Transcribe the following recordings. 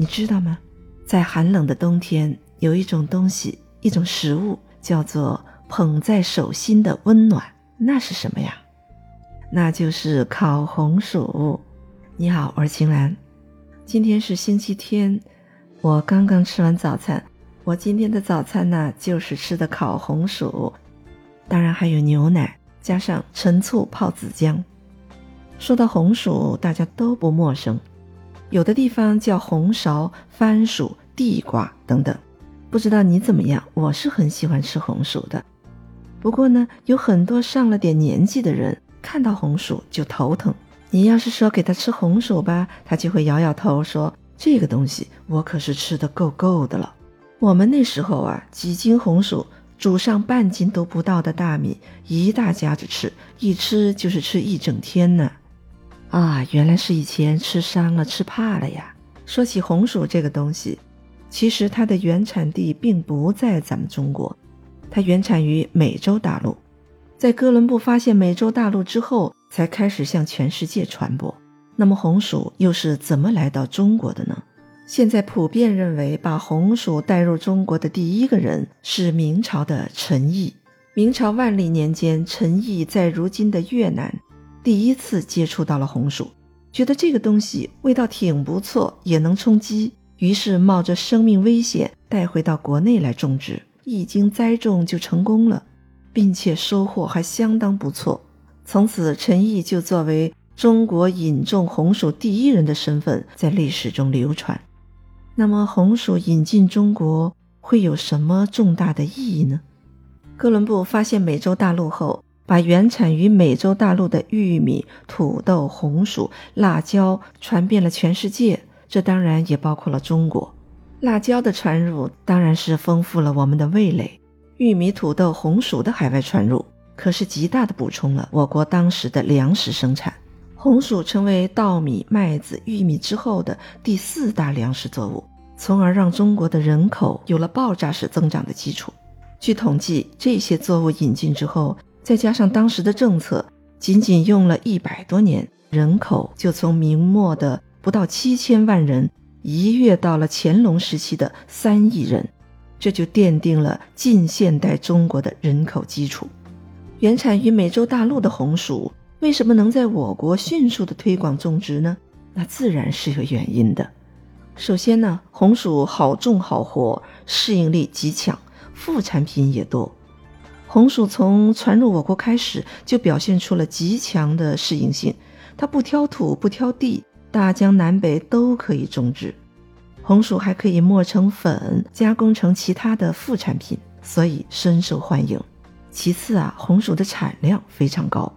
你知道吗？在寒冷的冬天，有一种东西，一种食物，叫做捧在手心的温暖。那是什么呀？那就是烤红薯。你好，我是秦岚。今天是星期天，我刚刚吃完早餐。我今天的早餐呢，就是吃的烤红薯，当然还有牛奶，加上陈醋泡子姜。说到红薯，大家都不陌生，有的地方叫红苕、番薯、地瓜等等。不知道你怎么样？我是很喜欢吃红薯的。不过呢，有很多上了点年纪的人看到红薯就头疼。你要是说给他吃红薯吧，他就会摇摇头说：“这个东西我可是吃的够够的了。”我们那时候啊，几斤红薯煮上半斤都不到的大米，一大家子吃，一吃就是吃一整天呢。啊原来是以前吃伤了、吃怕了呀。说起红薯这个东西，其实它的原产地并不在咱们中国，它原产于美洲大陆，在哥伦布发现美洲大陆之后，才开始向全世界传播。那么红薯又是怎么来到中国的呢？现在普遍认为，把红薯带入中国的第一个人是明朝的陈毅。明朝万历年间，陈毅在如今的越南第一次接触到了红薯，觉得这个东西味道挺不错，也能充饥，于是冒着生命危险带回到国内来种植。一经栽种就成功了，并且收获还相当不错。从此，陈毅就作为中国引种红薯第一人的身份在历史中流传。那么红薯引进中国会有什么重大的意义呢？哥伦布发现美洲大陆后，把原产于美洲大陆的玉米、土豆、红薯、辣椒传遍了全世界，这当然也包括了中国。辣椒的传入当然是丰富了我们的味蕾，玉米、土豆、红薯的海外传入可是极大的补充了我国当时的粮食生产。红薯成为稻米、麦子、玉米之后的第四大粮食作物。从而让中国的人口有了爆炸式增长的基础。据统计，这些作物引进之后，再加上当时的政策，仅仅用了一百多年，人口就从明末的不到七千万人一跃到了乾隆时期的三亿人，这就奠定了近现代中国的人口基础。原产于美洲大陆的红薯，为什么能在我国迅速的推广种植呢？那自然是有原因的。首先呢，红薯好种好活，适应力极强，副产品也多。红薯从传入我国开始，就表现出了极强的适应性，它不挑土不挑地，大江南北都可以种植。红薯还可以磨成粉，加工成其他的副产品，所以深受欢迎。其次啊，红薯的产量非常高，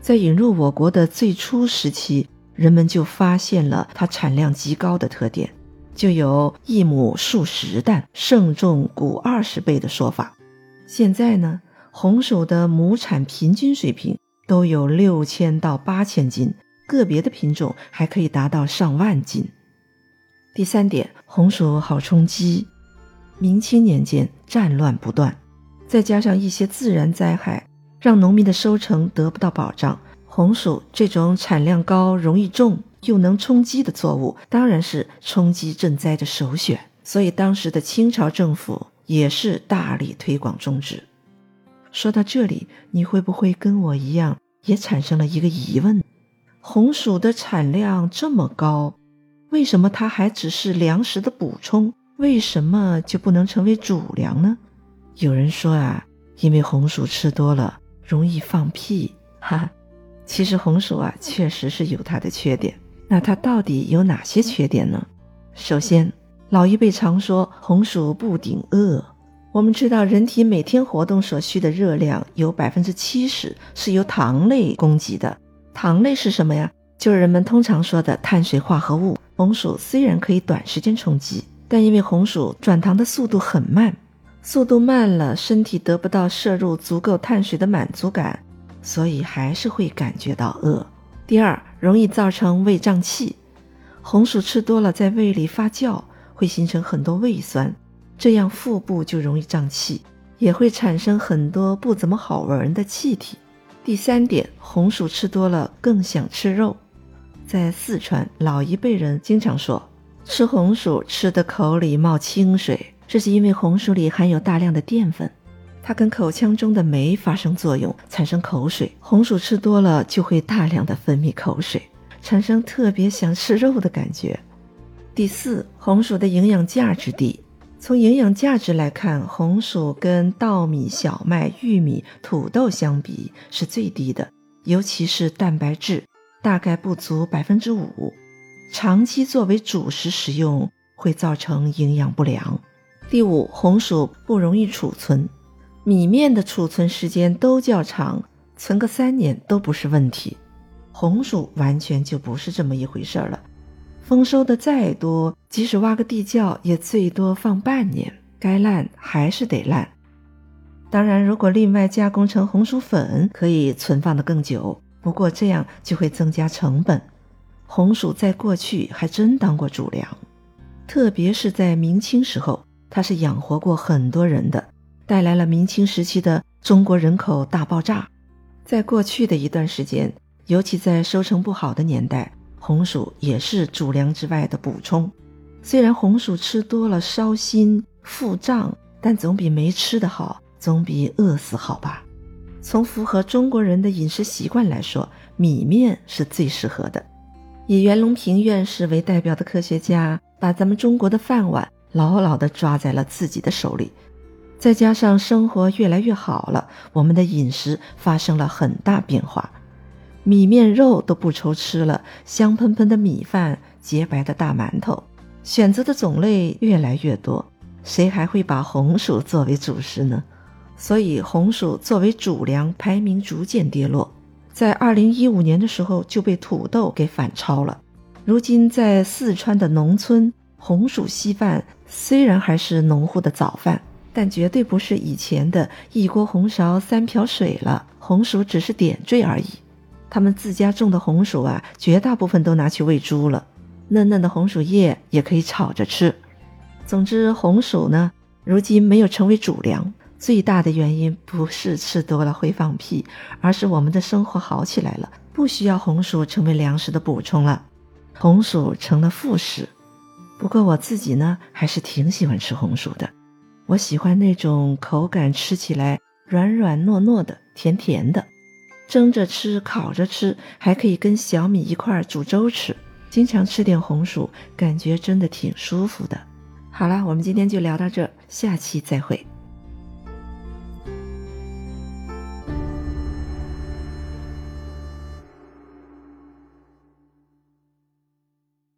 在引入我国的最初时期。人们就发现了它产量极高的特点，就有一亩数十担，胜重谷二十倍的说法。现在呢，红薯的亩产平均水平都有六千到八千斤，个别的品种还可以达到上万斤。第三点，红薯好充饥。明清年间战乱不断，再加上一些自然灾害，让农民的收成得不到保障。红薯这种产量高、容易种又能充饥的作物，当然是充饥赈灾的首选。所以当时的清朝政府也是大力推广种植。说到这里，你会不会跟我一样，也产生了一个疑问：红薯的产量这么高，为什么它还只是粮食的补充？为什么就不能成为主粮呢？有人说啊，因为红薯吃多了容易放屁，哈哈。其实红薯啊，确实是有它的缺点。那它到底有哪些缺点呢？首先，老一辈常说红薯不顶饿。我们知道，人体每天活动所需的热量有百分之七十是由糖类供给的。糖类是什么呀？就是人们通常说的碳水化合物。红薯虽然可以短时间充饥，但因为红薯转糖的速度很慢，速度慢了，身体得不到摄入足够碳水的满足感。所以还是会感觉到饿。第二，容易造成胃胀气。红薯吃多了，在胃里发酵，会形成很多胃酸，这样腹部就容易胀气，也会产生很多不怎么好闻的气体。第三点，红薯吃多了更想吃肉。在四川，老一辈人经常说：“吃红薯吃的口里冒清水，这是因为红薯里含有大量的淀粉，它跟口腔中的酶发生作用，产生口水。红薯吃多了就会大量的分泌口水，产生特别想吃肉的感觉。第四，红薯的营养价值低。从营养价值来看，红薯跟稻米、小麦、玉米、土豆相比是最低的，尤其是蛋白质，大概不足百分之五。长期作为主食食用会造成营养不良。第五，红薯不容易储存，米面的储存时间都较长，存个三年都不是问题。红薯完全就不是这么一回事了。丰收的再多，即使挖个地窖，也最多放半年，该烂还是得烂。当然，如果另外加工成红薯粉，可以存放的更久，不过这样就会增加成本。红薯在过去还真当过主粮，特别是在明清时候，它是养活过很多人的，带来了明清时期的中国人口大爆炸。在过去的一段时间，尤其在收成不好的年代，红薯也是主粮之外的补充。虽然红薯吃多了烧心腹胀，但总比没吃的好，总比饿死好吧。从符合中国人的饮食习惯来说，米面是最适合的。以袁隆平院士为代表的科学家，把咱们中国的饭碗牢牢地抓在了自己的手里。再加上生活越来越好了，我们的饮食发生了很大变化，米面肉都不愁吃了，香喷喷的米饭，洁白的大馒头，选择的种类越来越多，谁还会把红薯作为主食呢？所以，红薯作为主粮排名逐渐跌落。在二零一五年的时候就被土豆给反超了。如今在四川的农村，红薯稀饭虽然还是农户的早饭，但绝对不是以前的一锅红苕三瓢水了。红薯只是点缀而已。他们自家种的红薯啊，绝大部分都拿去喂猪了。嫩嫩的红薯叶也可以炒着吃。总之，红薯呢，如今没有成为主粮。最大的原因不是吃多了会放屁，而是我们的生活好起来了，不需要红薯成为粮食的补充了，红薯成了副食。不过我自己呢，还是挺喜欢吃红薯的。我喜欢那种口感，吃起来软软糯糯的，甜甜的，蒸着吃，烤着吃，还可以跟小米一块煮粥吃。经常吃点红薯，感觉真的挺舒服的。好了，我们今天就聊到这，下期再会。